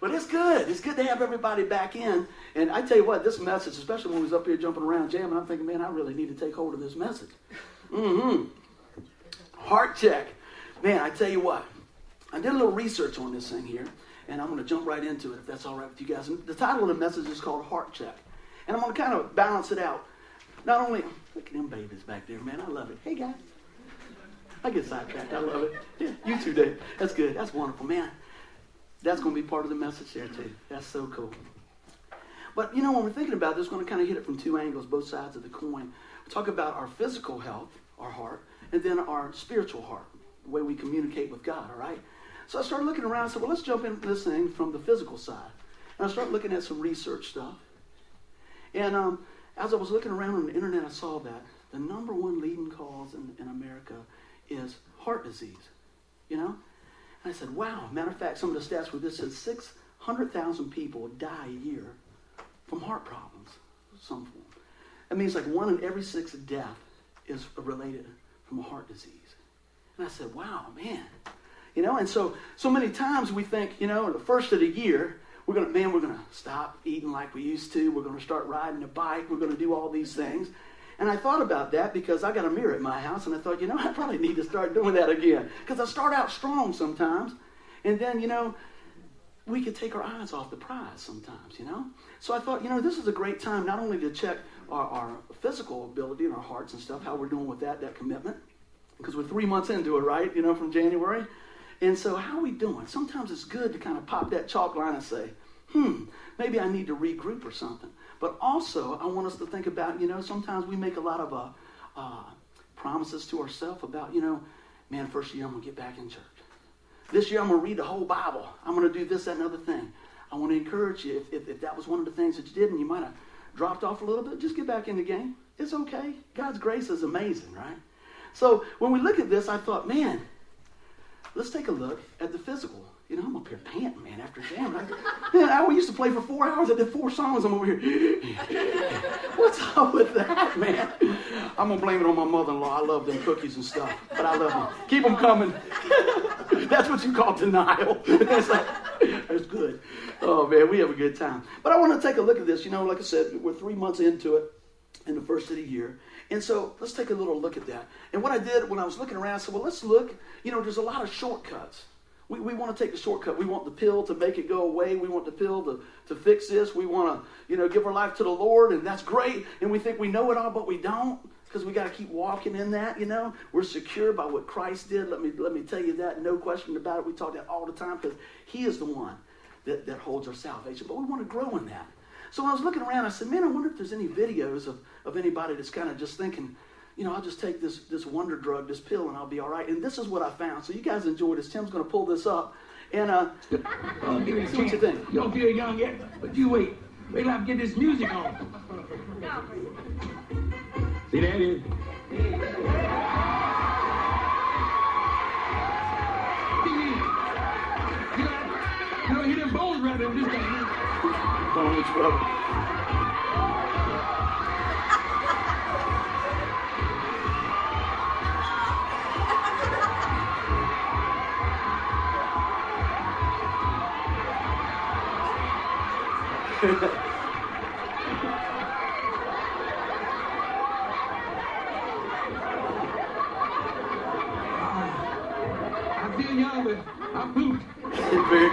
But it's good. It's good to have everybody back in. And I tell you what, this message, especially when we was up here jumping around jamming, I'm thinking, man, I really need to take hold of this message. Mm-hmm. Heart check. Man, I tell you what, I did a little research on this thing here, and I'm going to jump right into it if that's all right with you guys. And the title of the message is called Heart Check. And I'm going to kind of balance it out. Not only, look at them babies back there, man. I love it. Hey, guys. I get sidetracked. I love it. Yeah, you too, Dave. That's good. That's wonderful, man. That's going to be part of the message there, too. That's so cool. But, you know, when we're thinking about this, we're going to kind of hit it from two angles, both sides of the coin. We talk about our physical health, our heart, and then our spiritual heart, the way we communicate with God, all right? So I started looking around and said, well, let's jump into this thing from the physical side. And I started looking at some research stuff. And um, as I was looking around on the internet, I saw that the number one leading cause in, in America is heart disease. You know? And I said, wow. Matter of fact, some of the stats were this said 600,000 people die a year from heart problems, some form. That means like one in every six death is related from a heart disease. And I said, wow, man. You know, and so so many times we think, you know, in the first of the year, we're gonna man, we're gonna stop eating like we used to, we're gonna start riding a bike, we're gonna do all these things. And I thought about that because I got a mirror at my house, and I thought, you know, I probably need to start doing that again. Because I start out strong sometimes, and then, you know, we could take our eyes off the prize sometimes, you know? So I thought, you know, this is a great time not only to check our, our physical ability and our hearts and stuff, how we're doing with that, that commitment, because we're three months into it, right? You know, from January. And so, how are we doing? Sometimes it's good to kind of pop that chalk line and say, hmm, maybe I need to regroup or something. But also, I want us to think about, you know, sometimes we make a lot of uh, uh, promises to ourselves about, you know, man, first year I'm going to get back in church. This year I'm going to read the whole Bible. I'm going to do this, that, and other thing. I want to encourage you, if, if, if that was one of the things that you did and you might have dropped off a little bit, just get back in the game. It's okay. God's grace is amazing, right? So when we look at this, I thought, man, let's take a look at the physical. You know, I'm up here panting, man, after jam. Man, I used to play for four hours. I did four songs. I'm over here. What's up with that, man? I'm going to blame it on my mother-in-law. I love them cookies and stuff, but I love them. Keep them coming. That's what you call denial. That's like, that's good. Oh, man, we have a good time. But I want to take a look at this. You know, like I said, we're three months into it in the first of the year. And so let's take a little look at that. And what I did when I was looking around, I said, well, let's look. You know, there's a lot of shortcuts. We, we want to take the shortcut. We want the pill to make it go away. We want the pill to, to fix this. We want to, you know, give our life to the Lord, and that's great. And we think we know it all, but we don't because we got to keep walking in that, you know. We're secure by what Christ did. Let me, let me tell you that, no question about it. We talk that all the time because he is the one that, that holds our salvation. But we want to grow in that. So I was looking around, I said, man, I wonder if there's any videos of, of anybody that's kind of just thinking, you know, I'll just take this, this wonder drug, this pill, and I'll be all right. And this is what I found. So you guys enjoy this. Tim's going to pull this up. And uh, uh, see what you think. You don't feel young yet, but you wait. Wait till I get this music on. See that is? You know, hear them bones right in this thing. Bones rubber. Very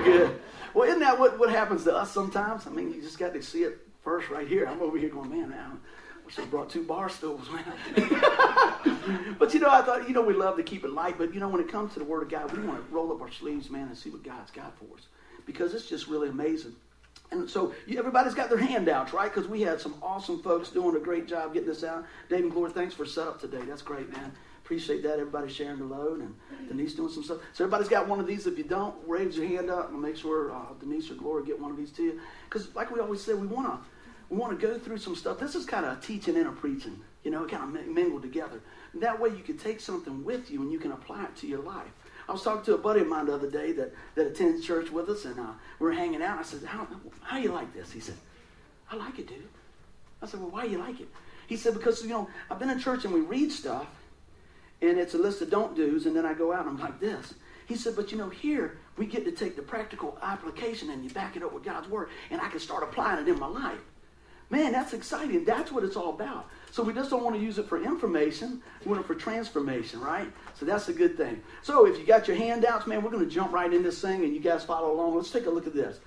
good. Well, isn't that what, what happens to us sometimes? I mean, you just got to see it first right here. I'm over here going, man, man I I brought two bar stools, man. but you know, I thought, you know, we love to keep it light, but you know, when it comes to the Word of God, we want to roll up our sleeves, man, and see what God's got for us because it's just really amazing. And so you, everybody's got their handouts, right? Because we had some awesome folks doing a great job getting this out. Dave and Gloria, thanks for setup today. That's great, man. Appreciate that. Everybody sharing the load and Denise doing some stuff. So everybody's got one of these. If you don't, raise your hand up and make sure uh, Denise or Gloria get one of these to you. Because like we always say, we want to we want to go through some stuff. This is kind of teaching and a preaching. You know, kind of mingled together. And that way you can take something with you and you can apply it to your life. I was talking to a buddy of mine the other day that, that attends church with us, and uh, we were hanging out. I said, how, how you like this? He said, I like it, dude. I said, well, why you like it? He said, because, you know, I've been in church and we read stuff, and it's a list of don't do's, and then I go out and I'm like this. He said, but you know, here we get to take the practical application and you back it up with God's word, and I can start applying it in my life. Man, that's exciting. That's what it's all about. So we just don't want to use it for information. We want it for transformation, right? So that's a good thing. So if you got your handouts, man, we're going to jump right in this thing and you guys follow along. Let's take a look at this.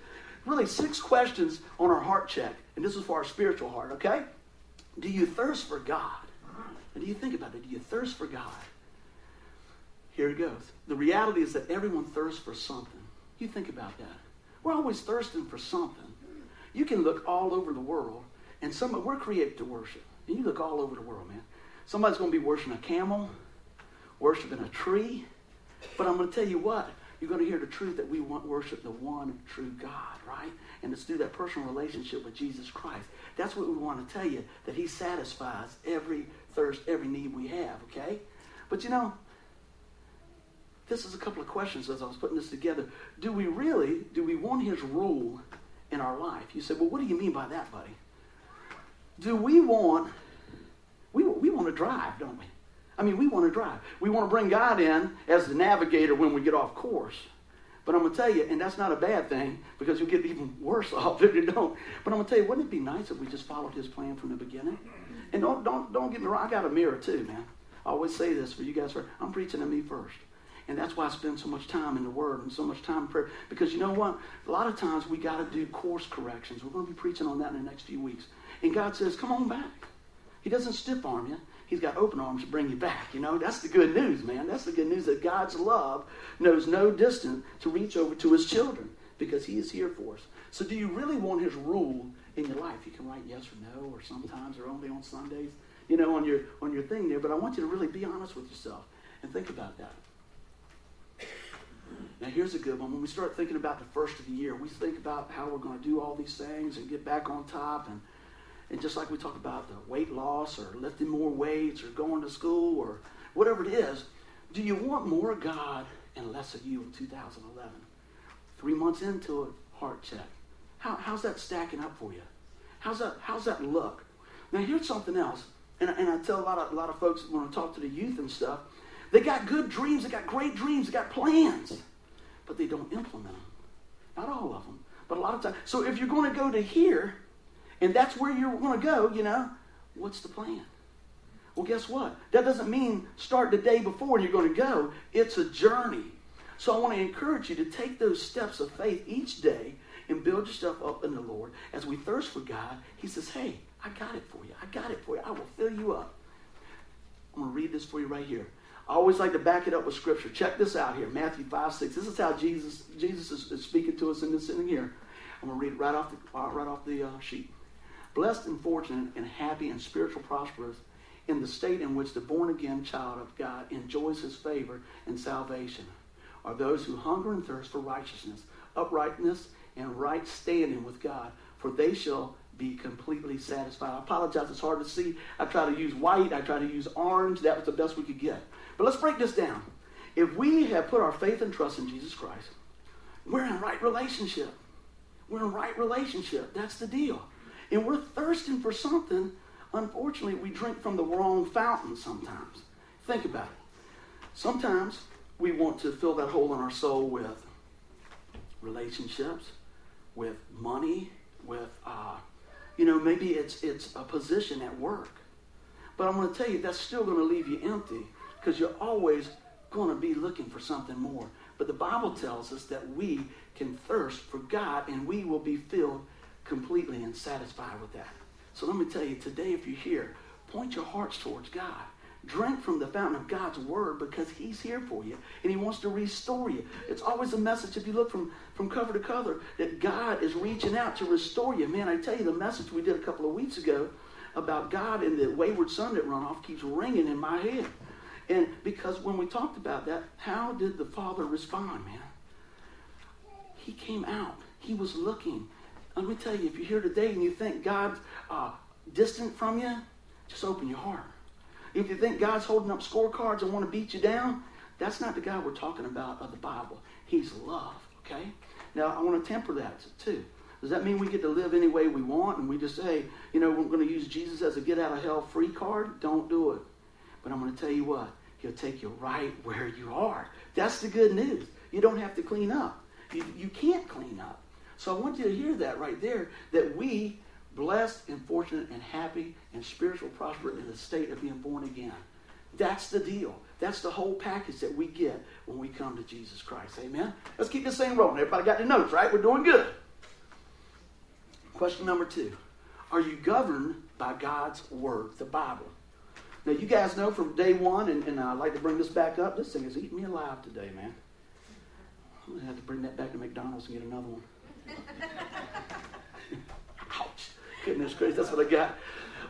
Really, six questions on our heart check. And this is for our spiritual heart, okay? Do you thirst for God? And do you think about it? Do you thirst for God? Here it goes. The reality is that everyone thirsts for something. You think about that. We're always thirsting for something. You can look all over the world, and some we're created to worship. And you look all over the world, man. Somebody's going to be worshiping a camel, worshiping a tree. But I'm going to tell you what, you're going to hear the truth that we want worship the one true God, right? And it's through that personal relationship with Jesus Christ. That's what we want to tell you, that he satisfies every thirst, every need we have, okay? But you know, this is a couple of questions as I was putting this together. Do we really, do we want his rule in our life? You say, well, what do you mean by that, buddy? Do we want, we, we want to drive, don't we? I mean, we want to drive. We want to bring God in as the navigator when we get off course. But I'm going to tell you, and that's not a bad thing because you'll get even worse off if you don't. But I'm going to tell you, wouldn't it be nice if we just followed his plan from the beginning? And don't, don't, don't get me wrong, I got a mirror too, man. I always say this for you guys. I'm preaching to me first. And that's why I spend so much time in the Word and so much time in prayer. Because you know what? A lot of times we got to do course corrections. We're going to be preaching on that in the next few weeks. And God says, come on back. He doesn't stiff arm you. He's got open arms to bring you back. You know, that's the good news, man. That's the good news that God's love knows no distance to reach over to his children because he is here for us. So do you really want his rule in your life? You can write yes or no or sometimes or only on Sundays, you know, on your on your thing there. But I want you to really be honest with yourself and think about that. Now, here's a good one. When we start thinking about the first of the year, we think about how we're going to do all these things and get back on top. And, and just like we talk about the weight loss or lifting more weights or going to school or whatever it is, do you want more God and less of you in 2011? Three months into it, heart check. How, how's that stacking up for you? How's that, how's that look? Now, here's something else. And, and I tell a lot, of, a lot of folks when I talk to the youth and stuff, they got good dreams, they got great dreams, they got plans but they don't implement them. Not all of them, but a lot of times. So if you're going to go to here, and that's where you're going to go, you know, what's the plan? Well, guess what? That doesn't mean start the day before and you're going to go. It's a journey. So I want to encourage you to take those steps of faith each day and build yourself up in the Lord. As we thirst for God, He says, Hey, I got it for you. I got it for you. I will fill you up. I'm going to read this for you right here. I always like to back it up with scripture. Check this out here, Matthew 5, 6. This is how Jesus, Jesus is, speaking to us in this sitting here. I'm going to read it right off the, uh, right off the uh, sheet. Blessed and fortunate and happy and spiritual prosperous in the state in which the born again child of God enjoys his favor and salvation are those who hunger and thirst for righteousness, uprightness, and right standing with God, for they shall be completely satisfied. I apologize, it's hard to see. I try to use white, I try to use orange. That was the best we could get. But let's break this down. If we have put our faith and trust in Jesus Christ, we're in right relationship. We're in right relationship. That's the deal. And we're thirsting for something. Unfortunately, we drink from the wrong fountain sometimes. Think about it. Sometimes we want to fill that hole in our soul with relationships, with money, with, uh, you know, maybe it's, it's a position at work. But I'm going to tell you, that's still going to leave you empty because you're always going to be looking for something more. But the Bible tells us that we can thirst for God and we will be filled completely and satisfied with that. So let me tell you today, if you're here, point your hearts towards God. Drink from the fountain of God's word because he's here for you and he wants to restore you. It's always a message, if you look from, from cover to cover, that God is reaching out to restore you. Man, I tell you, the message we did a couple of weeks ago about God and the wayward son that run off keeps ringing in my head. And because when we talked about that, how did the father respond, man? He came out. He was looking. Let me tell you, if you're here today and you think God's uh, distant from you, just open your heart. If you think God's holding up scorecards and want to beat you down, that's not the guy we're talking about of the Bible. He's love, okay? Now, I want to temper that too. Does that mean we get to live any way we want and we just say, you know, we're going to use Jesus as a get out of hell free card? Don't do it. But I'm going to tell you what, He'll take you right where you are. That's the good news. You don't have to clean up. You, you can't clean up. So I want you to hear that right there that we, blessed and fortunate and happy and spiritual prosper in the state of being born again. That's the deal. That's the whole package that we get when we come to Jesus Christ. Amen? Let's keep this thing rolling. Everybody got their notes, right? We're doing good. Question number two Are you governed by God's Word, the Bible? Now, you guys know from day one, and, and I'd like to bring this back up, this thing is eating me alive today, man. I'm going to have to bring that back to McDonald's and get another one. Ouch. Goodness gracious, that's what I got.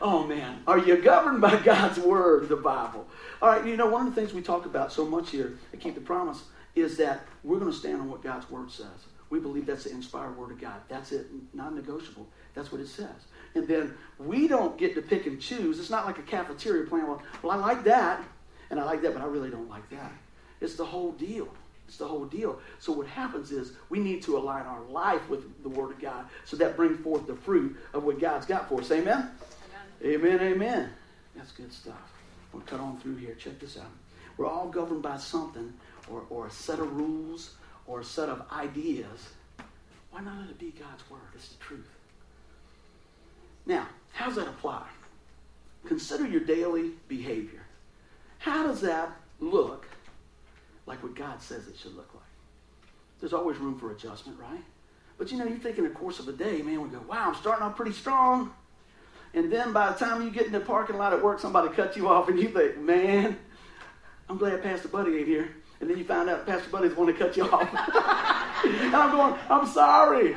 Oh, man. Are you governed by God's Word, the Bible? All right, you know, one of the things we talk about so much here at Keep the Promise is that we're going to stand on what God's Word says. We believe that's the inspired Word of God. That's it, non negotiable. That's what it says. And then we don't get to pick and choose. It's not like a cafeteria plan. Well, well, I like that, and I like that, but I really don't like that. It's the whole deal. It's the whole deal. So what happens is we need to align our life with the Word of God so that brings forth the fruit of what God's got for us. Amen? Amen, amen. amen. That's good stuff. We'll cut on through here. Check this out. We're all governed by something or, or a set of rules or a set of ideas. Why not let it be God's Word? It's the truth. Now, how does that apply? Consider your daily behavior. How does that look like what God says it should look like. There's always room for adjustment, right? But you know, you think in the course of a day, man, we go, wow, I'm starting off pretty strong. And then by the time you get in the parking lot at work, somebody cuts you off, and you think, man, I'm glad Pastor Buddy ain't here. And then you find out Pastor Buddy's the one to cut you off. and I'm going, I'm sorry.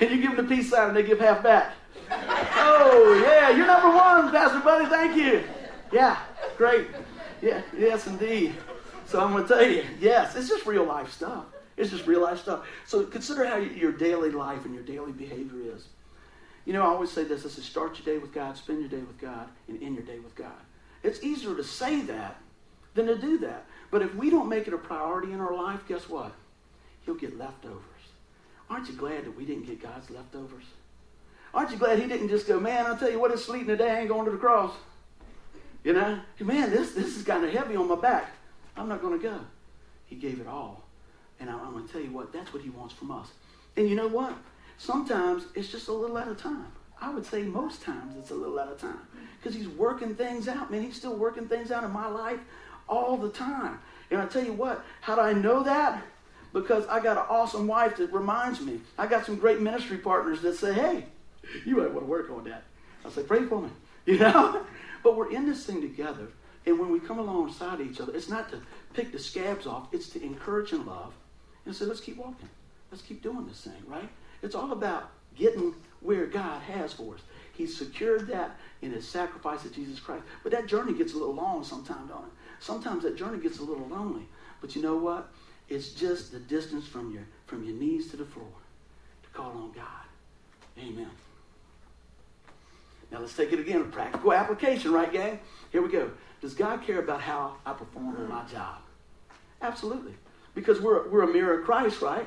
And you give them the peace sign, and they give half back. oh, yeah, you're number one, Pastor Buddy. Thank you. Yeah, great. Yeah, yes, indeed. So I'm going to tell you, yes, it's just real life stuff. It's just real life stuff. So consider how your daily life and your daily behavior is. You know, I always say this: this is start your day with God, spend your day with God, and end your day with God. It's easier to say that than to do that. But if we don't make it a priority in our life, guess what? He'll get leftovers. Aren't you glad that we didn't get God's leftovers? Aren't you glad he didn't just go, man, I'll tell you what, it's sleeting today, I ain't going to the cross. You know? Man, this, this is kind of heavy on my back. I'm not going to go. He gave it all. And I'm going to tell you what, that's what he wants from us. And you know what? Sometimes it's just a little at a time. I would say most times it's a little at a time. Because he's working things out, man. He's still working things out in my life all the time. And I tell you what, how do I know that? Because I got an awesome wife that reminds me. I got some great ministry partners that say, hey, you might want to work on that. I say, pray for me. You know? But we're in this thing together. And when we come alongside each other, it's not to pick the scabs off, it's to encourage and love and say, let's keep walking. Let's keep doing this thing, right? It's all about getting where God has for us. He secured that in his sacrifice of Jesus Christ. But that journey gets a little long sometimes, don't it? Sometimes that journey gets a little lonely. But you know what? It's just the distance from your from your knees to the floor to call on God. Amen. Now let's take it again, a practical application, right, gang? Here we go. Does God care about how I perform on my job? Absolutely. Because we're, we're a mirror of Christ, right?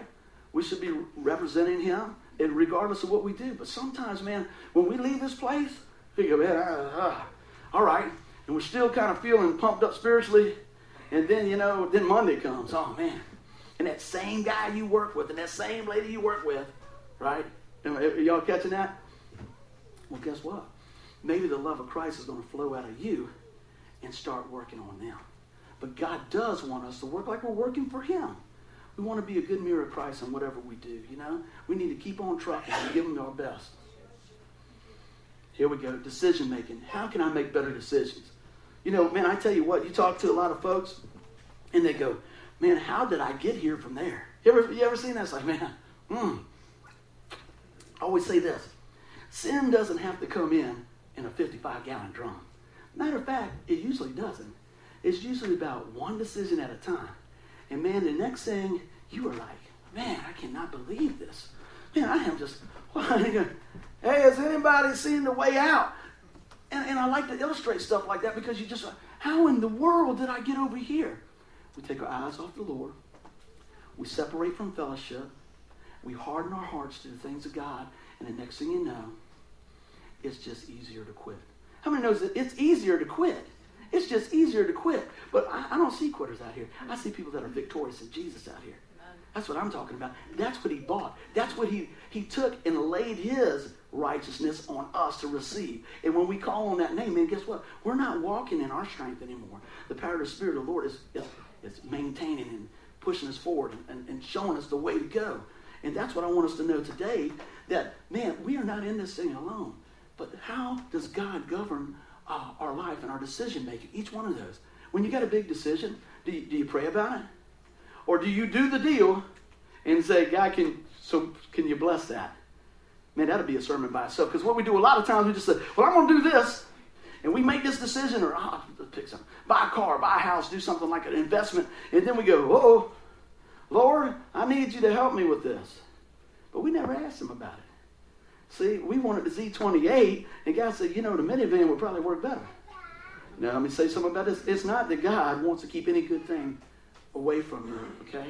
We should be representing Him regardless of what we do. But sometimes, man, when we leave this place, we go, man, uh, uh, all right. And we're still kind of feeling pumped up spiritually. And then, you know, then Monday comes. Oh, man. And that same guy you work with and that same lady you work with, right? Are y'all catching that? Well, guess what? Maybe the love of Christ is going to flow out of you and start working on them. But God does want us to work like we're working for Him. We want to be a good mirror of Christ in whatever we do, you know? We need to keep on trucking and give Him our best. Here we go. Decision making. How can I make better decisions? You know, man, I tell you what, you talk to a lot of folks and they go, man, how did I get here from there? You ever, you ever seen that? It's like, man, hmm. I always say this sin doesn't have to come in in a 55 gallon drum. Matter of fact, it usually doesn't. It's usually about one decision at a time. And man, the next thing you are like, man, I cannot believe this. Man, I am just, hey, has anybody seen the way out? And, and I like to illustrate stuff like that because you just, how in the world did I get over here? We take our eyes off the Lord. We separate from fellowship. We harden our hearts to the things of God. And the next thing you know, it's just easier to quit. How many knows that it's easier to quit? It's just easier to quit. But I, I don't see quitters out here. I see people that are victorious in Jesus out here. That's what I'm talking about. That's what he bought. That's what he, he took and laid his righteousness on us to receive. And when we call on that name, man, guess what? We're not walking in our strength anymore. The power of the Spirit of the Lord is, is, is maintaining and pushing us forward and, and showing us the way to go. And that's what I want us to know today that, man, we are not in this thing alone. But how does God govern uh, our life and our decision making? Each one of those. When you got a big decision, do you, do you pray about it? Or do you do the deal and say, God, can, so can you bless that? Man, that'd be a sermon by itself. Because what we do a lot of times, we just say, well, I'm going to do this. And we make this decision, or oh, pick something, buy a car, buy a house, do something like an investment. And then we go, oh, Lord, I need you to help me with this. But we never asked him about it. See, we wanted the Z28, and God said, you know, the minivan would probably work better. Now, let me say something about this. It's not that God wants to keep any good thing away from you, okay?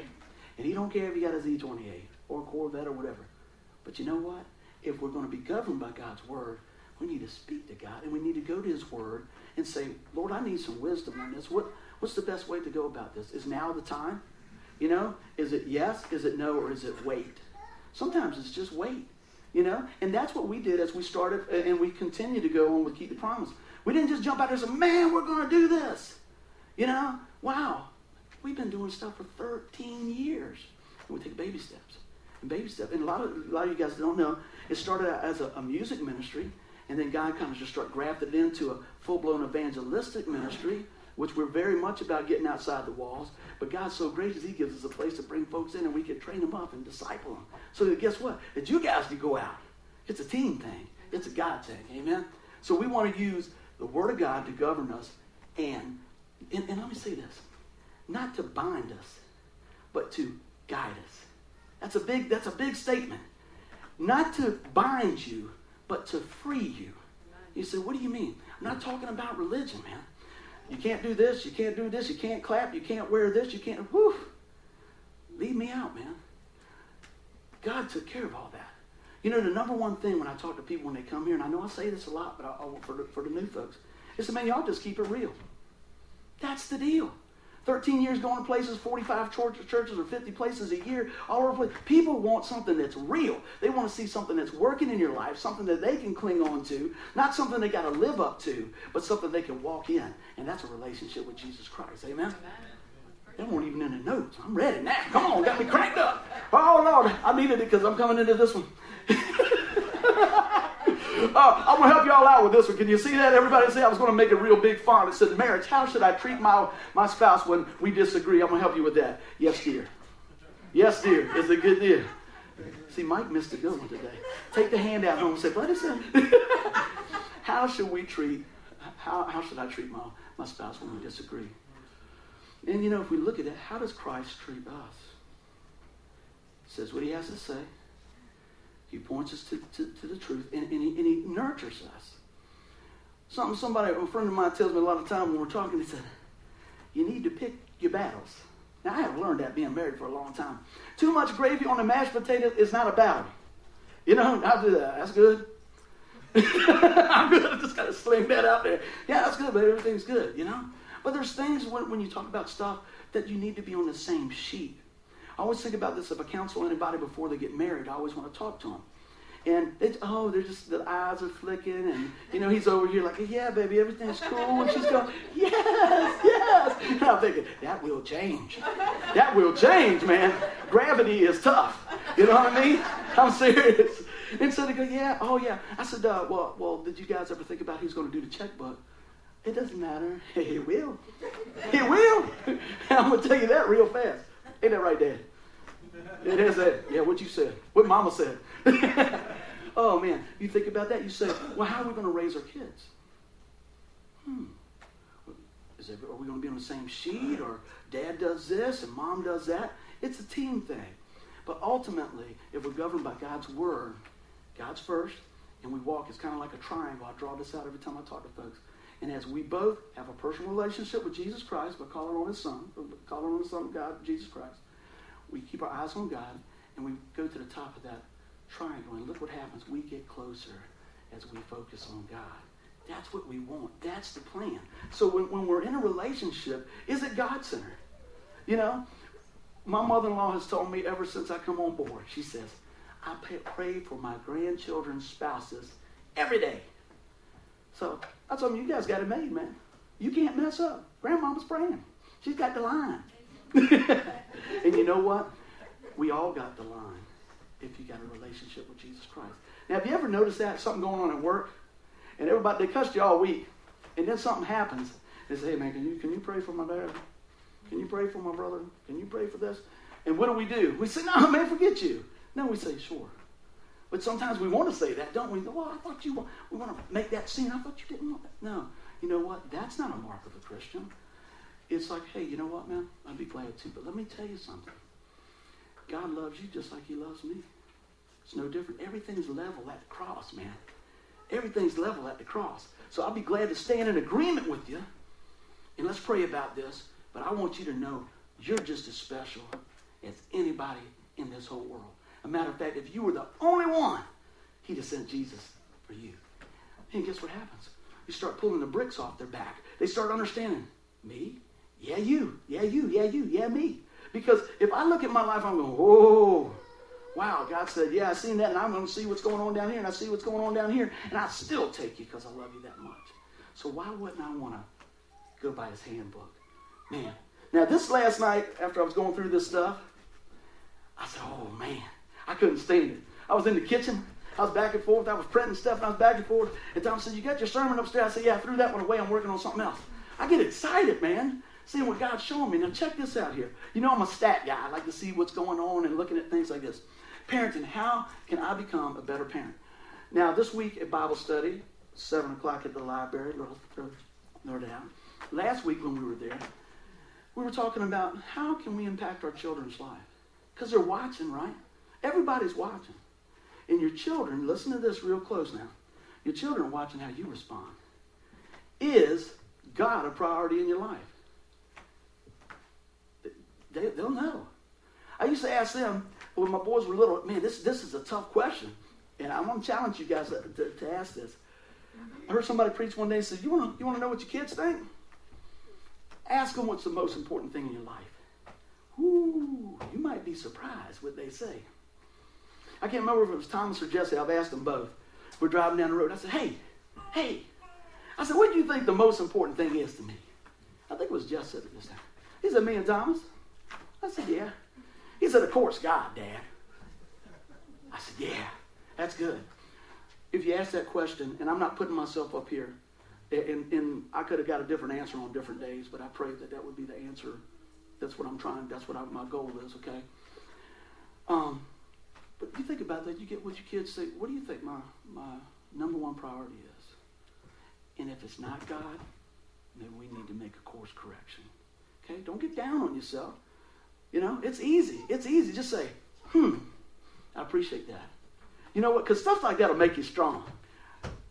And he don't care if you got a Z28 or a Corvette or whatever. But you know what? If we're going to be governed by God's word, we need to speak to God and we need to go to his word and say, Lord, I need some wisdom on this. What, what's the best way to go about this? Is now the time? You know, is it yes, is it no, or is it wait? Sometimes it's just wait. You know, and that's what we did as we started, uh, and we continue to go on with Keep the Promise. We didn't just jump out there and say, man, we're going to do this. You know, wow, We've been doing stuff for 13 years. And we take baby steps. And baby steps. And a lot of, a lot of you guys don't know, it started out as a, a music ministry, and then God kind of just started grafted it into a full-blown evangelistic ministry, which we're very much about getting outside the walls. But God's so gracious, He gives us a place to bring folks in, and we can train them up and disciple them. So that guess what? That you guys can go out. It's a team thing. It's a God thing. Amen? So we want to use the Word of God to govern us. And, and, and let me say this not to bind us, but to guide us. That's a big, that's a big statement. Not to bind you, but to free you. You say, what do you mean? I'm not talking about religion, man. You can't do this, you can't do this, you can't clap, you can't wear this, you can't, whoo. Leave me out, man. God took care of all that. You know, the number one thing when I talk to people when they come here, and I know I say this a lot, but I, I, for, the, for the new folks, is, man, y'all just keep it real. That's the deal. 13 years going to places, 45 churches or 50 places a year, all over the place. People want something that's real. They want to see something that's working in your life, something that they can cling on to, not something they got to live up to, but something they can walk in. And that's a relationship with Jesus Christ. Amen? Amen. They weren't even in the notes. I'm ready now. Come on, got me cranked up. Oh, Lord, I needed it because I'm coming into this one. Uh, I'm going to help y'all out with this one. Can you see that? Everybody say I was going to make a real big font. It said, marriage, how should I treat my, my spouse when we disagree? I'm going to help you with that. Yes, dear. Yes, dear. It's a good deal. See, Mike missed a good one today. Take the hand out home and say, buddy, son, how should we treat, how, how should I treat my, my spouse when we disagree? And, you know, if we look at it, how does Christ treat us? Says what he has to say. He points us to, to, to the truth and, and, he, and he nurtures us. Something somebody, a friend of mine tells me a lot of time when we're talking, he said, you need to pick your battles. Now, I have learned that being married for a long time. Too much gravy on a mashed potato is not a battle. You know, I'll do that. That's good. I'm good. I just got to sling that out there. Yeah, that's good, but everything's good, you know? But there's things when, when you talk about stuff that you need to be on the same sheet. I always think about this if I counsel anybody before they get married, I always want to talk to them. And they, oh, they're just the eyes are flicking, and you know he's over here like, yeah, baby, everything's cool, and she's going, yes, yes. And I'm thinking that will change. That will change, man. Gravity is tough. You know what I mean? I'm serious. And so they go, yeah, oh yeah. I said, uh, well, well, did you guys ever think about who's going to do the checkbook? It doesn't matter. It will. It will. I'm going to tell you that real fast. Ain't that right, Dad? It is that. Yeah, what you said. What Mama said. oh, man. You think about that, you say, well, how are we going to raise our kids? Hmm. Is it, are we going to be on the same sheet or dad does this and mom does that? It's a team thing. But ultimately, if we're governed by God's word, God's first, and we walk, it's kind of like a triangle. I draw this out every time I talk to folks. And as we both have a personal relationship with Jesus Christ by calling on his son, calling on the son of God, Jesus Christ, we keep our eyes on God and we go to the top of that triangle and look what happens. We get closer as we focus on God That's what we want. That's the plan. So when, when we're in a relationship, is it God centered? You know, my mother in law has told me ever since I come on board, she says, I pray for my grandchildren's spouses every day. So I told him, you guys got it made, man. You can't mess up. Grandmama's praying. She's got the line. and you know what? We all got the line if you got a relationship with Jesus Christ. Now, have you ever noticed that? Something going on at work? And everybody, they cussed you all week. And then something happens. They say, hey, man, can you, can you pray for my dad? Can you pray for my brother? Can you pray for this? And what do we do? We say, no, man, forget you. No, we say, sure. But sometimes we want to say that, don't we? Well, I thought you want, we want to make that scene. I thought you didn't want that. No. You know what? That's not a mark of a Christian. It's like, hey, you know what, man? I'd be glad to. But let me tell you something. God loves you just like he loves me. It's no different. Everything's level at the cross, man. Everything's level at the cross. So I'll be glad to stand in agreement with you. And let's pray about this. But I want you to know you're just as special as anybody in this whole world. A matter of fact, if you were the only one, he'd have sent Jesus for you. And guess what happens? You start pulling the bricks off their back. They start understanding me, yeah, you, yeah, you, yeah, you, yeah, me. Because if I look at my life, I'm going, whoa, wow, God said, yeah, I seen that, and I'm going to see what's going on down here, and I see what's going on down here, and I still take you because I love you that much. So why wouldn't I want to go by his handbook? Man. Now, this last night, after I was going through this stuff, I said, oh, man, I couldn't stand it. I was in the kitchen. I was back and forth. I was printing stuff, and I was back and forth. And Tom said, you got your sermon upstairs? I said, yeah, I threw that one away. I'm working on something else. I get excited, man seeing what God's showing me. Now, check this out here. You know, I'm a stat guy. I like to see what's going on and looking at things like this. Parenting, how can I become a better parent? Now, this week at Bible study, 7 o'clock at the library, no doubt. Last week when we were there, we were talking about how can we impact our children's life? Because they're watching, right? Everybody's watching. And your children, listen to this real close now. Your children are watching how you respond. Is God a priority in your life? They, they'll know. I used to ask them when my boys were little, man, this, this is a tough question. And I want to challenge you guys to, to, to ask this. I heard somebody preach one day and said, You want to you wanna know what your kids think? Ask them what's the most important thing in your life. Ooh, you might be surprised what they say. I can't remember if it was Thomas or Jesse. I've asked them both. We're driving down the road. I said, Hey, hey. I said, What do you think the most important thing is to me? I think it was Jesse this time. He said, Me and Thomas. I said, Yeah. He said, Of course, God, Dad. I said, Yeah, that's good. If you ask that question, and I'm not putting myself up here, and, and I could have got a different answer on different days, but I pray that that would be the answer. That's what I'm trying, that's what I, my goal is, okay? Um, but you think about that, you get what your kids say, what do you think my, my number one priority is? And if it's not God, then we need to make a course correction. Okay? Don't get down on yourself. You know, it's easy. It's easy. Just say, hmm, I appreciate that. You know what? Because stuff like that will make you strong.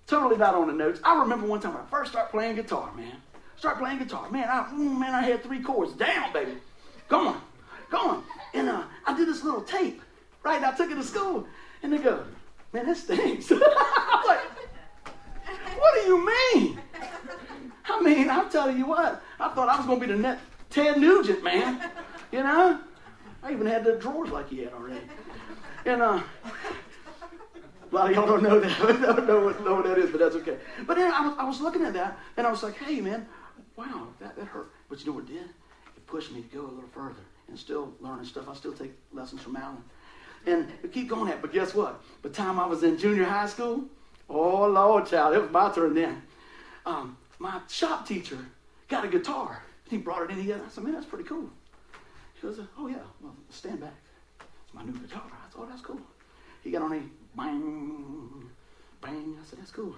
Totally not on the notes. I remember one time when I first started playing guitar, man. Start playing guitar. Man, I, mm, man, I had three chords down, baby. Go on. Go on. And uh, I did this little tape, right? And I took it to school. And they go, man, this stinks. I'm like, what do you mean? I mean, I'm telling you what, I thought I was going to be the next Ted Nugent, man. You know? I even had the drawers like he had already. And uh, a lot of y'all don't know that. don't know what, know what that is, but that's okay. But then I was, I was looking at that, and I was like, hey, man, wow, that, that hurt. But you know what it did? It pushed me to go a little further and still learning stuff. I still take lessons from Alan. And we keep going at But guess what? By the time I was in junior high school, oh, Lord, child, it was my turn then. Um, my shop teacher got a guitar. He brought it in here. I said, man, that's pretty cool. He goes, oh yeah, well, stand back. It's my new guitar. I thought, oh, that's cool. He got on a bang, bang. I said, that's cool.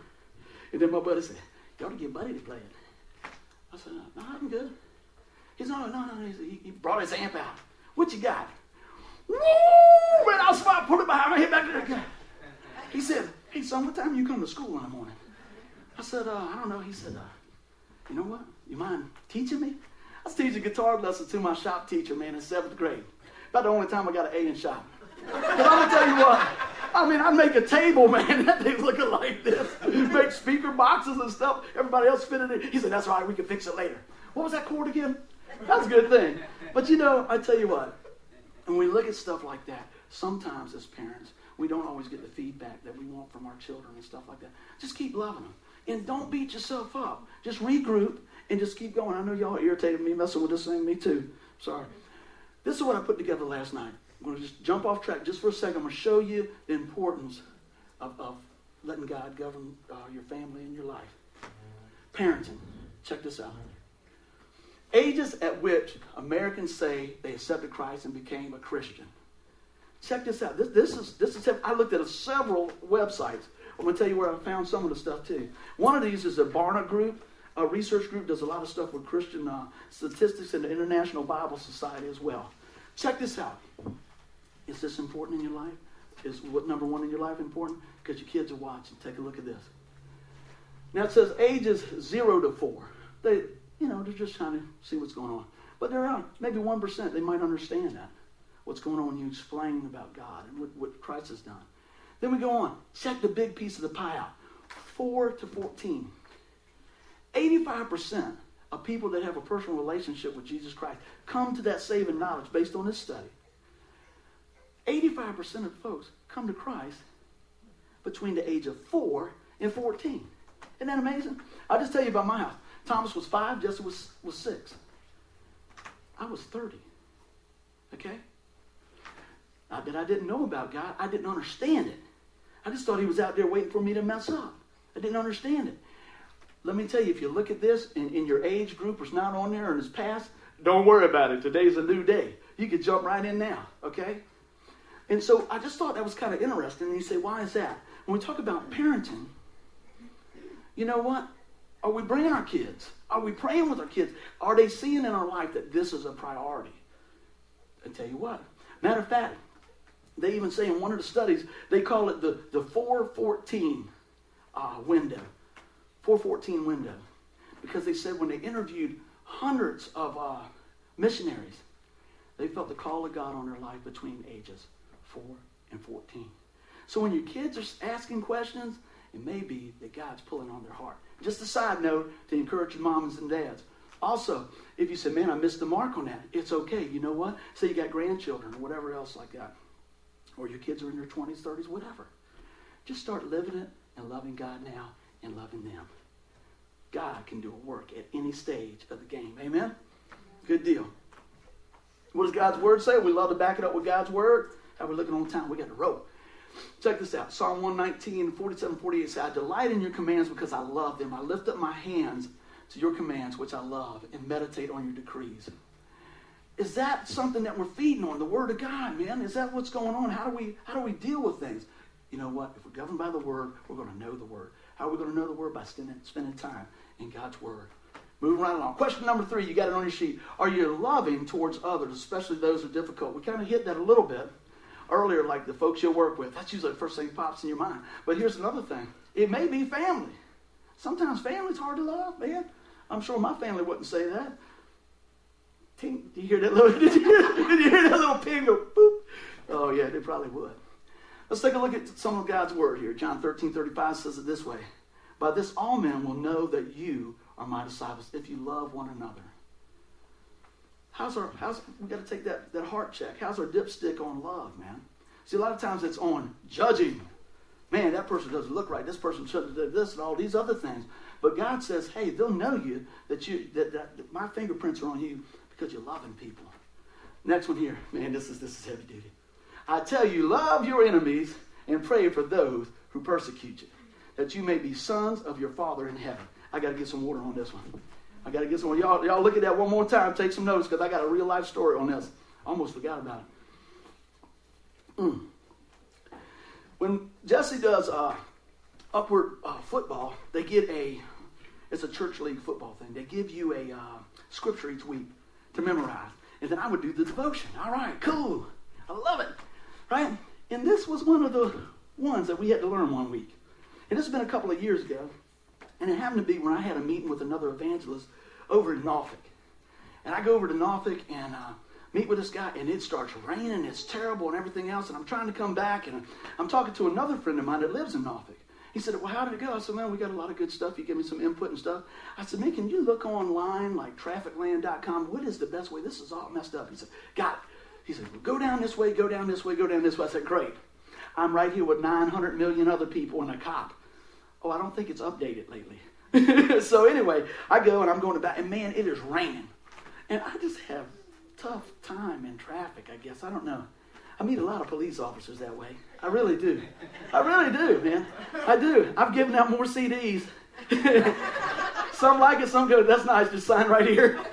And then my buddy said, you ought to get Buddy to play it. I said, no, I'm good. He said, no, no, no. He, he brought his amp out. What you got? Woo! Man, I was about put it behind my head back there. He said, hey, son, what time you come to school in the morning? I said, uh, I don't know. He said, uh, you know what? You mind teaching me? I was teaching guitar lessons to my shop teacher, man, in seventh grade. About the only time I got an A in shop. But I'm gonna tell you what, I mean, I make a table, man. That thing's looking like this. Make speaker boxes and stuff. Everybody else fit in it. He said, "That's all right. We can fix it later." What was that chord again? That's a good thing. But you know, I tell you what. And we look at stuff like that, sometimes as parents, we don't always get the feedback that we want from our children and stuff like that. Just keep loving them. And don't beat yourself up. Just regroup and just keep going. I know y'all irritated me messing with this thing, me too. Sorry. This is what I put together last night. I'm going to just jump off track just for a second. I'm going to show you the importance of, of letting God govern uh, your family and your life. Parenting. Check this out. Ages at which Americans say they accepted Christ and became a Christian. Check this out. This, this is this is. I looked at several websites. I'm going to tell you where I found some of the stuff too. One of these is a Barna Group, a research group does a lot of stuff with Christian uh, statistics and the International Bible Society as well. Check this out. Is this important in your life? Is what number one in your life important? Because your kids are watching. Take a look at this. Now it says ages zero to four. They, you know, they're just trying to see what's going on. But there are maybe one percent. They might understand that what's going on when you explain about God and what, what Christ has done. Then we go on. Check the big piece of the pie out. Four to fourteen. Eighty-five percent of people that have a personal relationship with Jesus Christ come to that saving knowledge based on this study. 85% of folks come to Christ between the age of 4 and 14. Isn't that amazing? I'll just tell you about my house. Thomas was 5, Jesse was, was 6. I was 30. Okay? Not that I didn't know about God, I didn't understand it. I just thought he was out there waiting for me to mess up. I didn't understand it. Let me tell you, if you look at this and in your age group it's not on there and it's past, don't worry about it. Today's a new day. You can jump right in now, okay? And so I just thought that was kind of interesting. And you say, why is that? When we talk about parenting, you know what? Are we bringing our kids? Are we praying with our kids? Are they seeing in our life that this is a priority? I tell you what. Matter of fact, they even say in one of the studies, they call it the, the 414 uh, window. 414 window. Because they said when they interviewed hundreds of uh, missionaries, they felt the call of God on their life between ages 4 and 14. So when your kids are asking questions, it may be that God's pulling on their heart. Just a side note to encourage your moms and dads. Also, if you say, man, I missed the mark on that, it's okay. You know what? Say you got grandchildren or whatever else like that. Or your kids are in their 20s, 30s, whatever. Just start living it and loving God now and loving them. God can do a work at any stage of the game. Amen? Good deal. What does God's word say? We love to back it up with God's word. How we looking on time? We got to roll. Check this out. Psalm 119, 47, 48 says, I delight in your commands because I love them. I lift up my hands to your commands, which I love, and meditate on your decrees. Is that something that we're feeding on? The Word of God, man? Is that what's going on? How do we how do we deal with things? You know what? If we're governed by the Word, we're going to know the Word. How are we going to know the Word? By spending, spending time in God's Word. Moving right along. Question number three, you got it on your sheet. Are you loving towards others, especially those who are difficult? We kind of hit that a little bit earlier, like the folks you work with. That's usually the first thing that pops in your mind. But here's another thing it may be family. Sometimes family's hard to love, man. I'm sure my family wouldn't say that. Did you hear that little? Did you hear, did you hear that little ping go boop? Oh yeah, they probably would. Let's take a look at some of God's word here. John 13, 35 says it this way. By this all men will know that you are my disciples if you love one another. How's our how's we got to take that, that heart check. How's our dipstick on love, man? See, a lot of times it's on judging. Man, that person doesn't look right. This person should have done this and all these other things. But God says, hey, they'll know you that you that, that, that my fingerprints are on you because you're loving people. Next one here, man, this is this is heavy duty. I tell you, love your enemies and pray for those who persecute you, that you may be sons of your Father in heaven. I got to get some water on this one. I got to get some. Y'all, y'all look at that one more time. Take some notes because I got a real life story on this. I Almost forgot about it. Mm. When Jesse does uh, upward uh, football, they get a. It's a church league football thing. They give you a uh, scripture each week to memorize, and then I would do the devotion. All right, cool. I love it. Right? And this was one of the ones that we had to learn one week. And this has been a couple of years ago. And it happened to be when I had a meeting with another evangelist over in Norfolk. And I go over to Norfolk, and uh, meet with this guy, and it starts raining. It's terrible and everything else. And I'm trying to come back, and I'm talking to another friend of mine that lives in Norfolk. He said, Well, how did it go? I said, Man, we got a lot of good stuff. You give me some input and stuff. I said, Man, can you look online, like trafficland.com? What is the best way? This is all messed up. He said, Got it. He said, well, Go down this way, go down this way, go down this way. I said, Great. I'm right here with 900 million other people and a cop. Oh, I don't think it's updated lately. so anyway, I go and I'm going to back, and man, it is raining. And I just have tough time in traffic, I guess. I don't know. I meet a lot of police officers that way. I really do. I really do, man. I do. I've given out more CDs. some like it, some go, that's nice, just sign right here.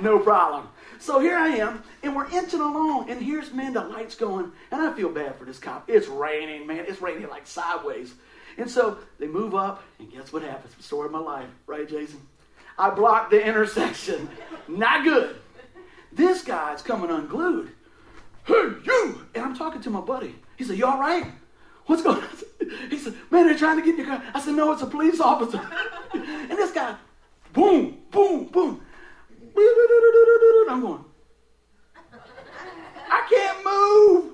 No problem. So here I am, and we're inching along, and here's, man, the lights going, and I feel bad for this cop. It's raining, man. It's raining like sideways. And so they move up, and guess what happens? Story of my life, right, Jason? I blocked the intersection. Not good. This guy's coming unglued. Hey, you! And I'm talking to my buddy. He said, You all right? What's going on? He said, Man, they're trying to get in your car. I said, No, it's a police officer. and this guy, boom, boom, boom. I'm going, I can't move.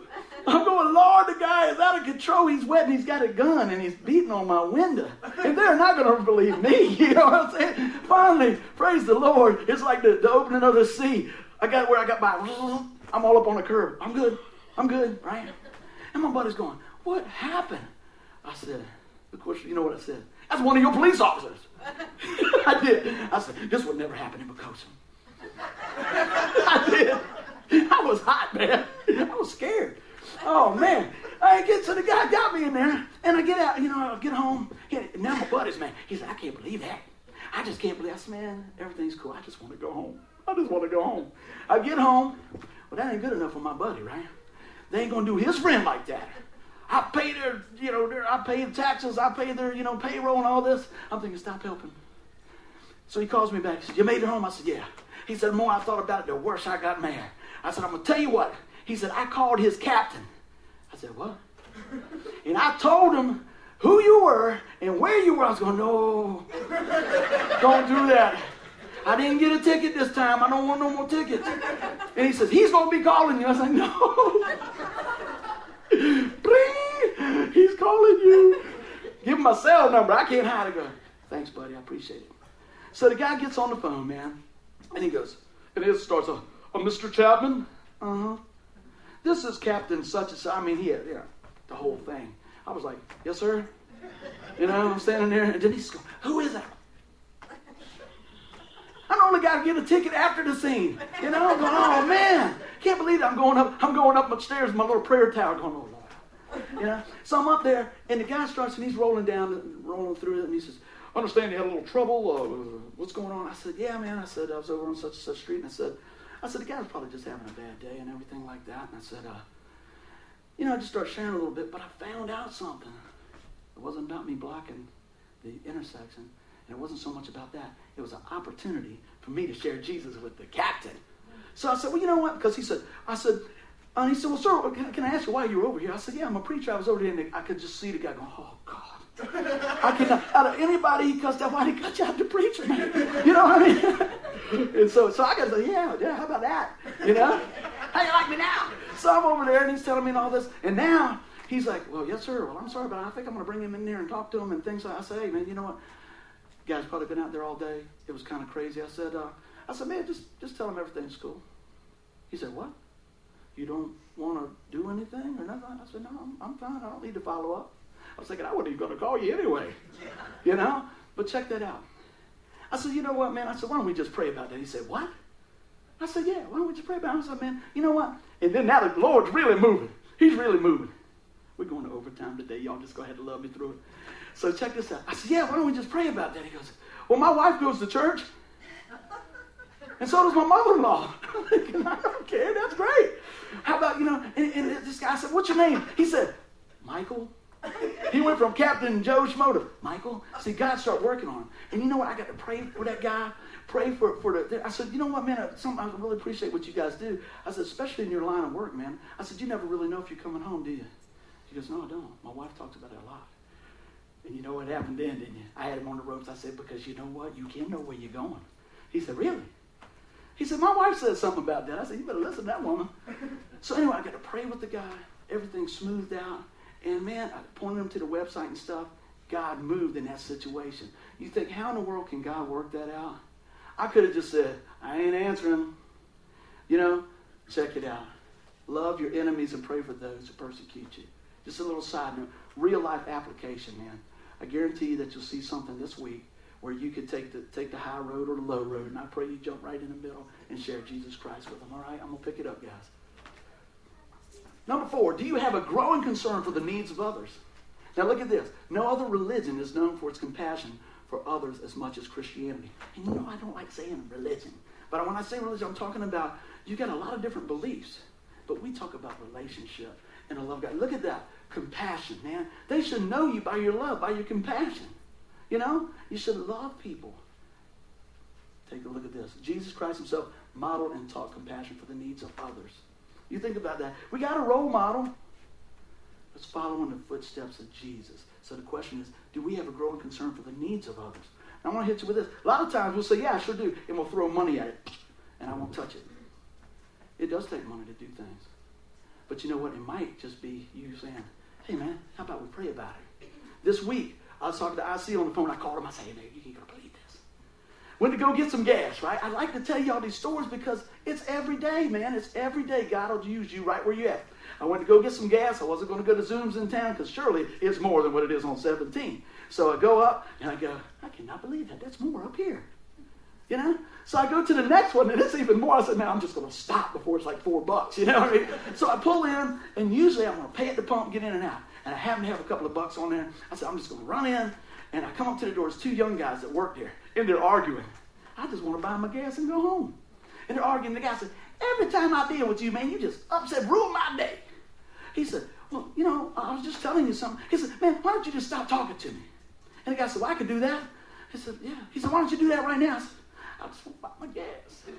I'm going, Lord, the guy is out of control. He's wet and he's got a gun and he's beating on my window. And they're not going to believe me. You know what I'm saying? Finally, praise the Lord. It's like the, the opening of the sea. I got where I got by. I'm all up on the curb. I'm good. I'm good, right? And my buddy's going, What happened? I said, Of course, you know what I said? That's one of your police officers. I did. I said, This would never happen in Poquoson. I did. I was hot, man. I was scared. Oh, man. I get to the guy got me in there, and I get out, you know, I get home. Now my buddy's man. He said, I can't believe that. I just can't believe. I said, man, everything's cool. I just want to go home. I just want to go home. I get home. Well, that ain't good enough for my buddy, right? They ain't gonna do his friend like that. I pay their, you know, their, I pay the taxes, I pay their, you know, payroll and all this. I'm thinking, stop helping. So he calls me back. He says, You made it home? I said, Yeah. He said, The more I thought about it, the worse I got mad. I said, I'm gonna tell you what. He said, I called his captain. I said, What? And I told him who you were and where you were. I was going, No, don't do that. I didn't get a ticket this time. I don't want no more tickets. And he says, He's going to be calling you. I like, No. Bling! He's calling you. Give him my cell number. I can't hide it. Go, Thanks, buddy. I appreciate it. So the guy gets on the phone, man, and he goes, and it starts, a, a Mr. Chapman? Uh huh. This is Captain such and such. I mean, he had, the whole thing. I was like, Yes, sir. You know, I'm standing there, and he's going, Who is that? The only guy to get a ticket after the scene. You know, I'm going, oh man, can't believe it. I'm going up, I'm going up upstairs my little prayer tower going, oh Lord. You know? So I'm up there, and the guy starts and he's rolling down, rolling through it, and he says, I understand you had a little trouble. Uh, what's going on? I said, Yeah, man. I said, I was over on such and such street, and I said, I said, the guy was probably just having a bad day and everything like that. And I said, uh, you know, I just started sharing a little bit, but I found out something. It wasn't about me blocking the intersection. And it wasn't so much about that. It was an opportunity for me to share Jesus with the captain. So I said, well, you know what? Because he said, I said, and he said, well, sir, can, can I ask you why you were over here? I said, yeah, I'm a preacher. I was over there, and I could just see the guy going, oh, God. I cannot, out of anybody he cussed out, why did he cut you out to preacher, man? You know what I mean? and so, so I got to say, yeah, yeah, how about that? You know? How you like me now? So I'm over there, and he's telling me all this. And now, he's like, well, yes, sir. Well, I'm sorry, but I think I'm going to bring him in there and talk to him and things. I say, hey, man, you know what? guy's probably been out there all day. It was kind of crazy. I said, uh, I said, man, just just tell him everything's cool. He said, what? You don't want to do anything or nothing? I said, no, I'm, I'm fine. I don't need to follow up. I was thinking, I wasn't even going to call you anyway. You know? But check that out. I said, you know what, man? I said, why don't we just pray about that? He said, what? I said, yeah, why don't we just pray about it? I said, man, you know what? And then now the Lord's really moving. He's really moving. We're going to overtime today. Y'all just go ahead and love me through it. So check this out. I said, yeah, why don't we just pray about that? He goes, well, my wife goes to church. And so does my mother-in-law. I don't care. That's great. How about, you know, and, and this guy said, what's your name? He said, Michael. He went from Captain Joe Schmoder. Michael. See, God started working on him. And you know what? I got to pray for that guy. Pray for, for the. I said, you know what, man? Some, I really appreciate what you guys do. I said, especially in your line of work, man. I said, you never really know if you're coming home, do you? He goes, no, I don't. My wife talks about it a lot. And you know what happened then, didn't you? I had him on the ropes. I said, because you know what? You can't know where you're going. He said, really? He said, My wife said something about that. I said, You better listen to that woman. So anyway, I got to pray with the guy. Everything smoothed out. And man, I pointed him to the website and stuff. God moved in that situation. You think, how in the world can God work that out? I could have just said, I ain't answering. You know, check it out. Love your enemies and pray for those who persecute you. Just a little side note. Real life application, man. I guarantee you that you'll see something this week where you could take the take the high road or the low road, and I pray you jump right in the middle and share Jesus Christ with them. All right, I'm gonna pick it up, guys. Number four, do you have a growing concern for the needs of others? Now look at this. No other religion is known for its compassion for others as much as Christianity. And you know I don't like saying religion, but when I say religion, I'm talking about you got a lot of different beliefs, but we talk about relationship and a love God. Look at that compassion, man. They should know you by your love, by your compassion. You know, you should love people. Take a look at this. Jesus Christ himself modeled and taught compassion for the needs of others. You think about that. We got a role model. Let's follow in the footsteps of Jesus. So the question is, do we have a growing concern for the needs of others? I want to hit you with this. A lot of times we'll say, yeah, I sure do, and we'll throw money at it, and I won't touch it. It does take money to do things. But you know what? It might just be you saying, hey, man, how about we pray about it? This week, I was talking to IC on the phone. I called him. I said, hey, man, you ain't going to believe. Went to go get some gas, right? I like to tell you all these stories because it's every day, man. It's every day God will use you right where you at. I went to go get some gas. I wasn't going to go to Zoom's in town because surely it's more than what it is on 17. So I go up and I go, I cannot believe that. That's more up here. You know? So I go to the next one and it's even more. I said, man, I'm just going to stop before it's like four bucks. You know what I mean? So I pull in and usually I'm going to pay at the pump, get in and out. And I happen to have a couple of bucks on there. I said, I'm just going to run in. And I come up to the door. It's two young guys that work there. And they're arguing. I just want to buy my gas and go home. And they're arguing. The guy said, every time I deal with you, man, you just upset, ruin my day. He said, well, you know, I was just telling you something. He said, man, why don't you just stop talking to me? And the guy said, well, I could do that. He said, yeah. He said, why don't you do that right now? I said, I just want to buy my gas.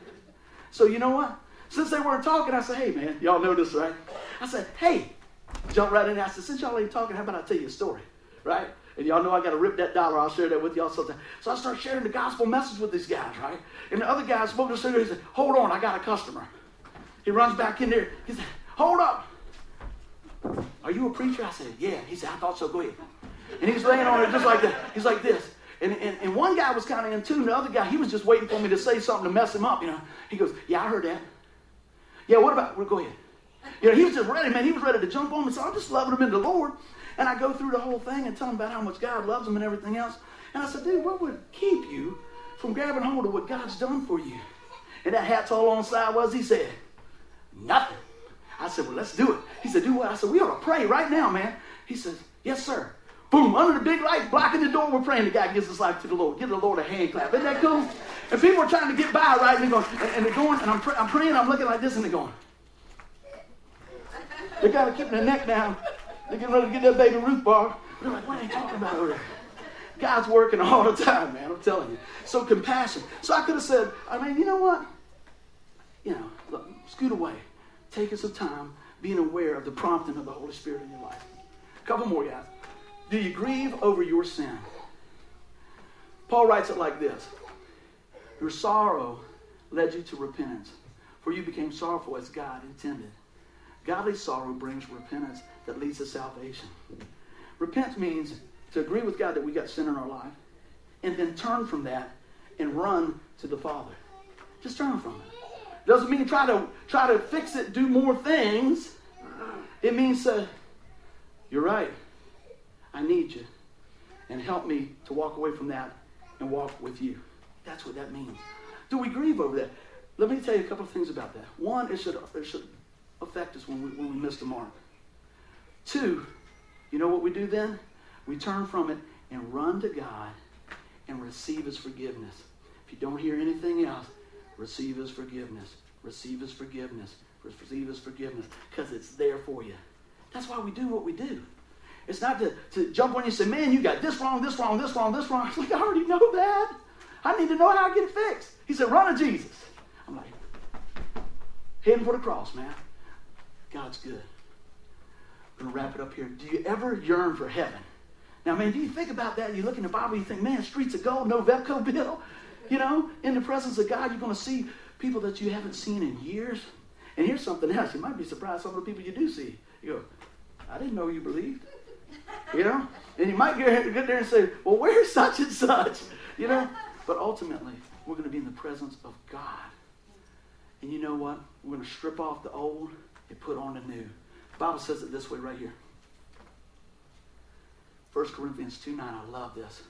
So you know what? Since they weren't talking, I said, hey, man, y'all know this, right? I said, hey, jump right in. I said, since y'all ain't talking, how about I tell you a story, right? And y'all know I got to rip that dollar. I'll share that with y'all sometime. So I start sharing the gospel message with these guys, right? And the other guy spoke to the He said, hold on, I got a customer. He runs back in there. He said, hold up. Are you a preacher? I said, yeah. He said, I thought so. Go ahead. And he's laying on it just like that. He's like this. And, and, and one guy was kind of in tune. The other guy, he was just waiting for me to say something to mess him up. You know, he goes, "Yeah, I heard that. Yeah, what about? Well, go ahead." You know, he was just ready, man. He was ready to jump on me. So I'm just loving him in the Lord. And I go through the whole thing and tell him about how much God loves him and everything else. And I said, dude, what would keep you from grabbing hold of what God's done for you? And that hat's all on sideways. He said, nothing. I said, well, let's do it. He said, do what? I said, we ought to pray right now, man. He says, yes, sir. Boom, under the big light, blocking the door, we're praying. The guy gives his life to the Lord. Give the Lord a hand clap. Isn't that cool? And people are trying to get by, right? And they're going, and, they're going, and I'm, pr- I'm praying, I'm looking like this, and they're going. They're kind of keeping their neck down. They're getting ready to get that baby Ruth bar. They're like, what are they talking about over? God's working all the time, man. I'm telling you. So compassion. So I could have said, I mean, you know what? You know, look, scoot away. Taking some time, being aware of the prompting of the Holy Spirit in your life. A couple more, guys. Do you grieve over your sin? Paul writes it like this Your sorrow led you to repentance, for you became sorrowful as God intended. Godly sorrow brings repentance that leads to salvation. Repent means to agree with God that we got sin in our life, and then turn from that and run to the Father. Just turn from it. Doesn't mean try to try to fix it, do more things. It means uh, you're right. I need you. And help me to walk away from that and walk with you. That's what that means. Do we grieve over that? Let me tell you a couple of things about that. One, it should, it should affect us when we, when we miss the mark. Two, you know what we do then? We turn from it and run to God and receive His forgiveness. If you don't hear anything else, receive His forgiveness. Receive His forgiveness. Receive His forgiveness because it's there for you. That's why we do what we do. It's not to, to jump on you and say, man, you got this wrong, this wrong, this wrong, this wrong. I'm like, I already know that. I need to know how I get it fixed. He said, run to Jesus. I'm like, heading for the cross, man. God's good. Going to wrap it up here. Do you ever yearn for heaven? Now, man, do you think about that? You look in the Bible, you think, man, streets of gold, no Vepco bill. You know, in the presence of God, you're going to see people that you haven't seen in years. And here's something else. You might be surprised some of the people you do see. You go, I didn't know you believed. You know? And you might get, get there and say, well, where's such and such? You know? But ultimately, we're going to be in the presence of God. And you know what? We're going to strip off the old and put on the new. Bible says it this way right here. 1 Corinthians 2 9. I love this.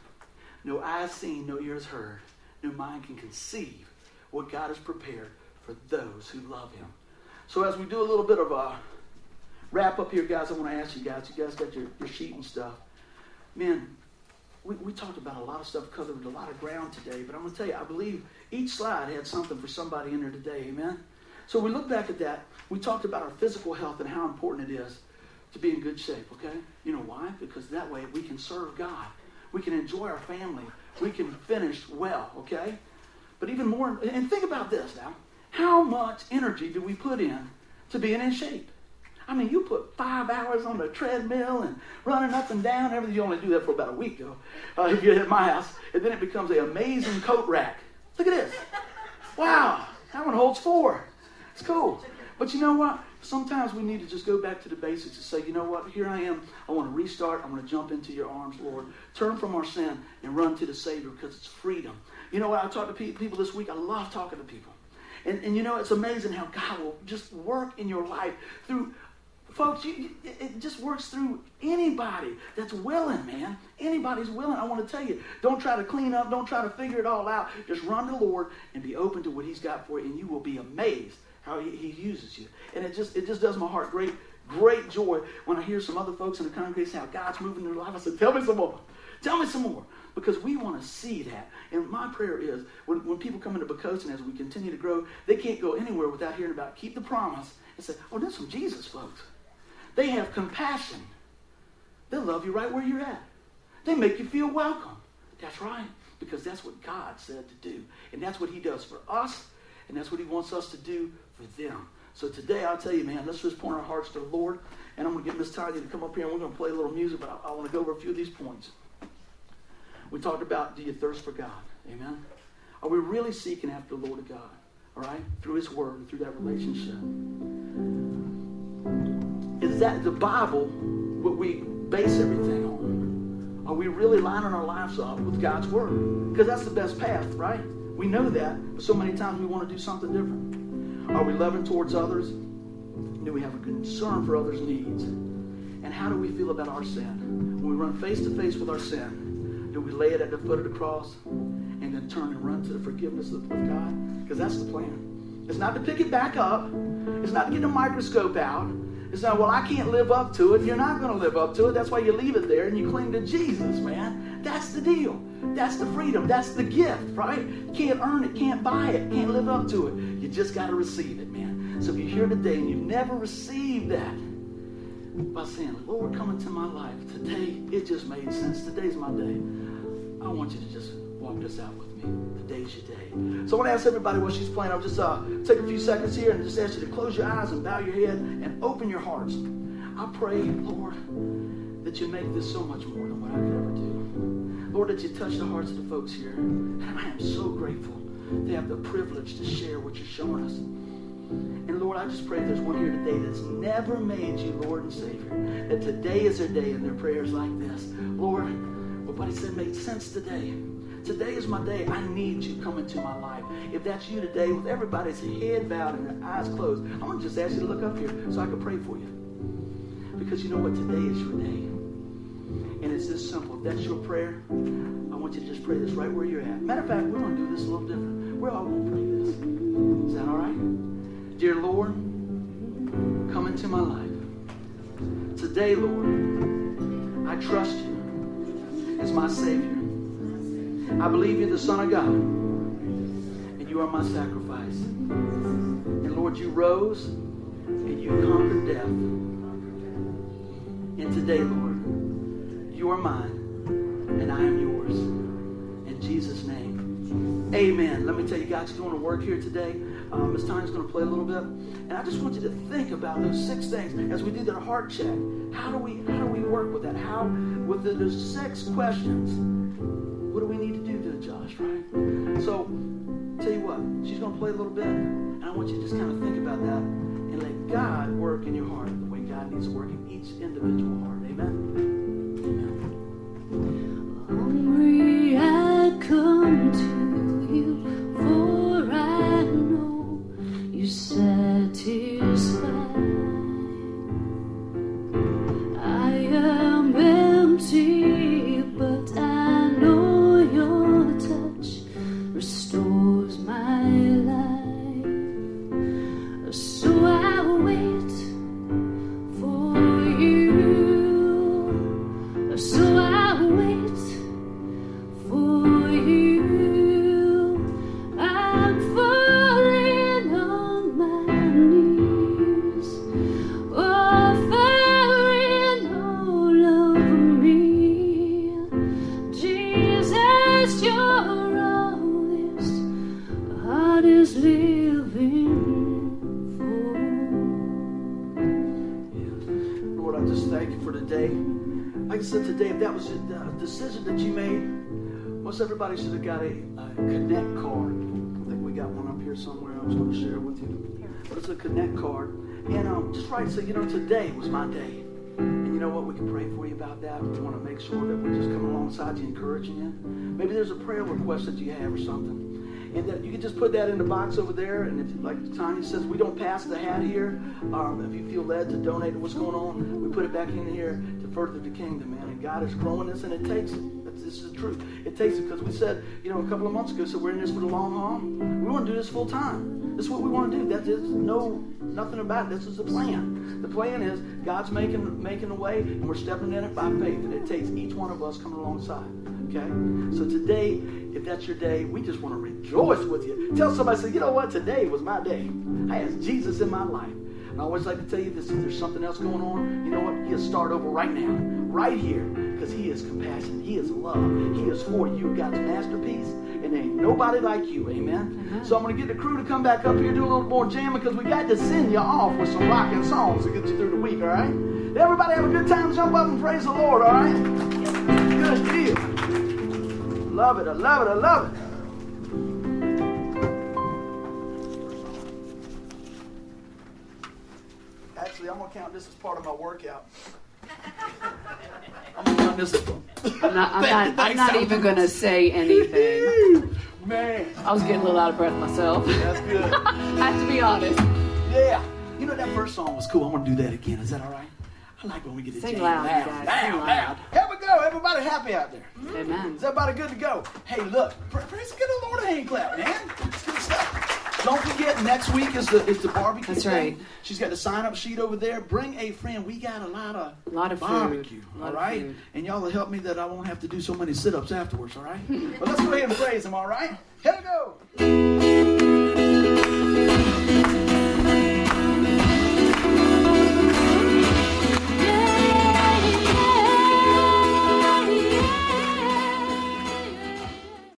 No eye has seen, no ears heard, no mind can conceive what God has prepared for those who love Him. So, as we do a little bit of a wrap up here, guys, I want to ask you guys. You guys got your, your sheet and stuff. Man, we, we talked about a lot of stuff, covered a lot of ground today, but I'm going to tell you, I believe each slide had something for somebody in there today. Amen? So, we look back at that. We talked about our physical health and how important it is to be in good shape, okay? You know why? Because that way we can serve God. We can enjoy our family. We can finish well, okay? But even more, and think about this now. How much energy do we put in to being in shape? I mean, you put five hours on the treadmill and running up and down, everything. You only do that for about a week, though, uh, if you're at my house. And then it becomes an amazing coat rack. Look at this. Wow, that one holds four. It's cool. But you know what? Sometimes we need to just go back to the basics and say, you know what? Here I am. I want to restart. I want to jump into your arms, Lord. Turn from our sin and run to the Savior because it's freedom. You know what? I talk to people this week. I love talking to people. And, and you know, it's amazing how God will just work in your life through, folks, you, it just works through anybody that's willing, man. Anybody's willing. I want to tell you, don't try to clean up, don't try to figure it all out. Just run to the Lord and be open to what He's got for you, and you will be amazed how he, he uses you. And it just, it just does my heart great, great joy when I hear some other folks in the congregation how God's moving their life. I said, tell me some more. Tell me some more. Because we want to see that. And my prayer is when, when people come into Poquoson as we continue to grow, they can't go anywhere without hearing about keep the promise and say, oh, this from Jesus, folks. They have compassion. They'll love you right where you're at. They make you feel welcome. That's right. Because that's what God said to do. And that's what he does for us. And that's what he wants us to do for them. So today, I'll tell you, man, let's just point our hearts to the Lord. And I'm going to get Miss Tanya to come up here and we're going to play a little music, but I, I want to go over a few of these points. We talked about do you thirst for God? Amen. Are we really seeking after the Lord of God? All right? Through His Word and through that relationship. Is that the Bible what we base everything on? Are we really lining our lives up with God's Word? Because that's the best path, right? We know that, but so many times we want to do something different. Are we loving towards others? Do we have a concern for others' needs? And how do we feel about our sin? When we run face to face with our sin, do we lay it at the foot of the cross and then turn and run to the forgiveness of, God? Because that's the plan. It's not to pick it back up. It's not to get a microscope out. It's not, well, I can't live up to it. You're not going to live up to it. That's why you leave it there and you cling to Jesus, man. That's the deal. That's the freedom. That's the gift, right? Can't earn it, can't buy it, can't live up to it. You just got to receive it, man. So if you're here today and you've never received that by saying, Lord, come into my life, today it just made sense. Today's my day. I want you to just walk this out with me. Today's your day. So I want to ask everybody what she's playing. I'll just uh, take a few seconds here and just ask you to close your eyes and bow your head and open your hearts. I pray, Lord, that you make this so much more than what I could ever. Lord, that you touch the hearts of the folks here. And I am so grateful to have the privilege to share what you're showing us. And Lord, I just pray there's one here today that's never made you Lord and Savior. That today is their day and their prayers like this. Lord, what Buddy said made sense today. Today is my day. I need you come into my life. If that's you today, with everybody's head bowed and their eyes closed, I'm going to just ask you to look up here so I can pray for you. Because you know what? Today is your day. And it's this simple. That's your prayer, I want you to just pray this right where you're at. Matter of fact, we're going to do this a little different. We're all going to pray this. Is that all right? Dear Lord, come into my life. Today, Lord, I trust you as my Savior. I believe you're the Son of God, and you are my sacrifice. And Lord, you rose and you conquered death. And today, Lord, you are mine, and I am yours. In Jesus' name, amen. Let me tell you, God's doing a work here today. Um, Miss Tanya's going to play a little bit, and I just want you to think about those six things as we do that heart check. How do we how do we work with that? How with the, those six questions? what do we need to do to adjust, right? So, tell you what, she's going to play a little bit, and I want you to just kind of think about that and let God work in your heart the way God needs to work in each individual heart. Amen? Come to everybody should have got a, a connect card. I think we got one up here somewhere. I was going to share it with you. But it's a connect card. And um, just write, say, you know, today was my day. And you know what? We can pray for you about that. We want to make sure that we're just coming alongside you, encouraging you. Maybe there's a prayer request that you have or something. And that you can just put that in the box over there. And if, like Tanya says, we don't pass the hat here. Um, if you feel led to donate to what's going on, we put it back in here to further the kingdom, man. And God is growing this, and it takes it. That's, this is the truth. It takes it because we said, you know, a couple of months ago, so we're in this for the long haul. We want to do this full time. This is what we want to do. That is no nothing about it. This is the plan. The plan is God's making making a way, and we're stepping in it by faith. And it takes each one of us coming alongside. Okay? So today, if that's your day, we just want to rejoice with you. Tell somebody, say, you know what? Today was my day. I asked Jesus in my life. And I always like to tell you this if there's something else going on, you know what? He'll start over right now, right here, because He is compassion, He is love, He is for you, God's masterpiece, and ain't nobody like you, amen? Uh-huh. So I'm going to get the crew to come back up here, do a little more jamming, because we got to send you off with some rocking songs to get you through the week, all right? Everybody have a good time, jump up and praise the Lord, all right? Good deal. Love it, I love it, I love it. Actually, I'm gonna count this as part of my workout. I'm gonna count this as I'm not, I'm not, I'm not even going to say anything. Man, I was getting a little out of breath myself. that's good. I have to be honest. Yeah. You know that first song was cool. I'm gonna do that again. Is that all right? I like when we get to Sing jam loud, loud, guys. loud, Sing loud. loud. Here we go. Everybody happy out there. Mm-hmm. Amen. Is everybody good to go? Hey, look, pra- praise give the Lord a hand clap, man. It's good stuff. Don't forget, next week is the is the barbecue. That's thing. right. She's got the sign up sheet over there. Bring a friend. We got a lot of A lot of food. barbecue. A lot all of food. and y'all will help me that I won't have to do so many sit ups afterwards. All right. but let's go ahead and praise him. All right. Here we go.